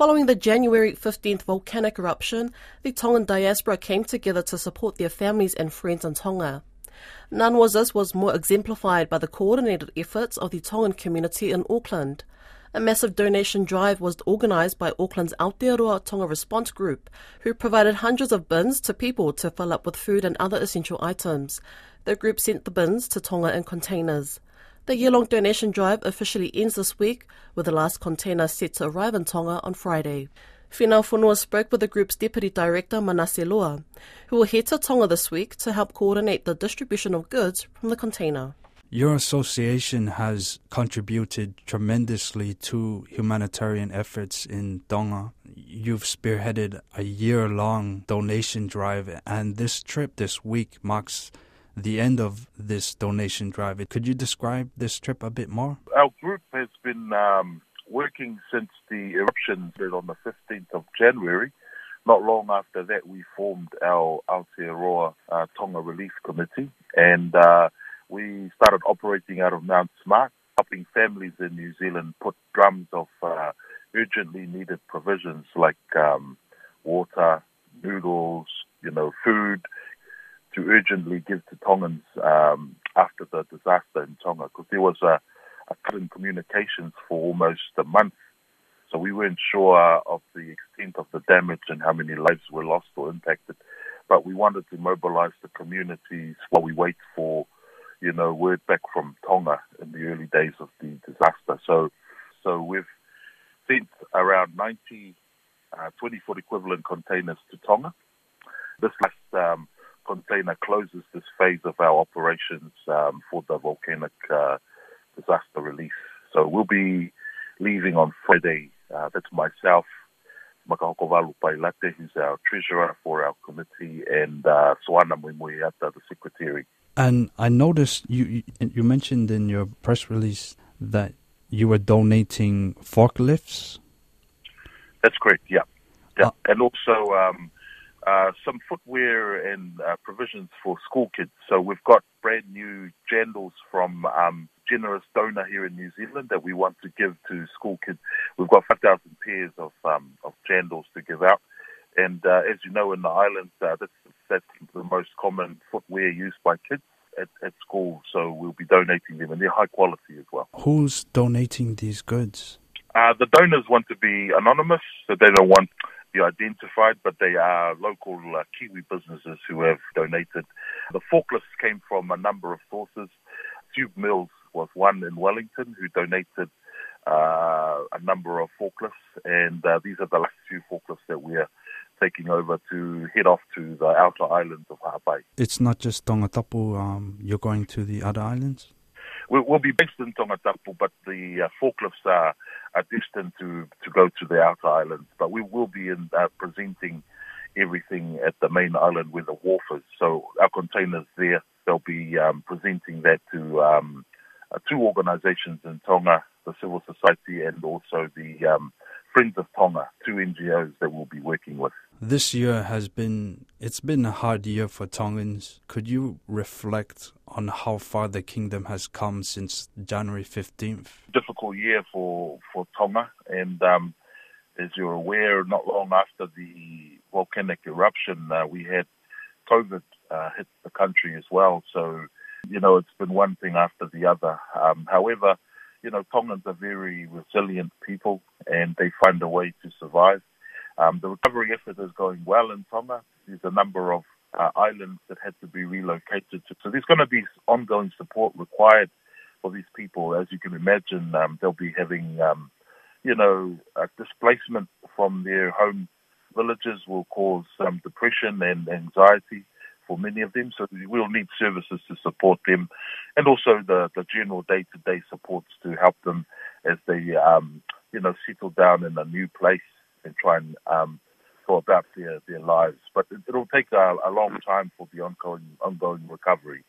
Following the January 15th volcanic eruption, the Tongan diaspora came together to support their families and friends in Tonga. None was this was more exemplified by the coordinated efforts of the Tongan community in Auckland. A massive donation drive was organised by Auckland's Aotearoa Tonga Response Group, who provided hundreds of bins to people to fill up with food and other essential items. The group sent the bins to Tonga in containers. The year long donation drive officially ends this week, with the last container set to arrive in Tonga on Friday. Finau Fonua spoke with the group's Deputy Director Manase Lua, who will head to Tonga this week to help coordinate the distribution of goods from the container. Your association has contributed tremendously to humanitarian efforts in Tonga. You've spearheaded a year long donation drive, and this trip this week marks the end of this donation drive. Could you describe this trip a bit more? Our group has been um, working since the eruption on the 15th of January. Not long after that, we formed our Aotearoa uh, Tonga Relief Committee, and uh, we started operating out of Mount Smart, helping families in New Zealand put drums of uh, urgently needed provisions like um, water, noodles, you know, food, to urgently give to Tongans um, after the disaster in Tonga, because there was a, a cut in communications for almost a month. So we weren't sure of the extent of the damage and how many lives were lost or impacted. But we wanted to mobilize the communities while we wait for you know, word back from Tonga in the early days of the disaster. So, so we've sent around 90 uh, 20 foot equivalent containers to Tonga. This last um, container closes this phase of our operations um, for the volcanic uh, disaster relief. So we'll be leaving on Friday. Uh, that's myself, Makahokovalu Pailate, who's our treasurer for our committee, and uh, Swana Mwimuiata, the secretary. And I noticed you you mentioned in your press release that you were donating forklifts. That's correct. Yeah, yeah, uh, and also um, uh, some footwear and uh, provisions for school kids. So we've got brand new jandals from um, generous donor here in New Zealand that we want to give to school kids. We've got 5,000 pairs of um, of jandals to give out. And uh, as you know, in the islands, uh, that's, that's the most common footwear used by kids at, at school. So we'll be donating them, and they're high quality as well. Who's donating these goods? Uh, the donors want to be anonymous, so they don't want be identified, but they are local uh, Kiwi businesses who have donated. The forklifts came from a number of sources. Tube Mills was one in Wellington who donated uh, a number of forklifts, and uh, these are the last few forklifts that we are taking over to head off to the outer islands of Ha'apai. It's not just Tongatapu, um, you're going to the other islands? We'll, we'll be based in Tongatapu, but the uh, forklifts are, are destined to, to go to the outer islands. But we will be in, uh, presenting everything at the main island where the wharf is. So our containers there, they'll be um, presenting that to um, uh, two organizations in Tonga, the civil society and also the um, Friends of Tonga, two NGOs that we'll be working with. This year has been it's been a hard year for Tongans. Could you reflect on how far the kingdom has come since January 15th? Difficult year for for Tonga and um, as you're aware, not long after the volcanic eruption, uh, we had COVID uh, hit the country as well. So, you know, it's been one thing after the other. Um, however, you know, Tongans are very resilient people and they find a way to survive. Um, the recovery effort is going well in Tonga. There's a number of uh, islands that had to be relocated. To, so there's going to be ongoing support required for these people. As you can imagine, um, they'll be having, um, you know, displacement from their home villages will cause um, depression and anxiety for many of them. So we'll need services to support them, and also the the general day to day supports to help them as they um, you know settle down in a new place and try and um, go about their their lives. But it, will take a, a long time for the ongoing ongoing recovery.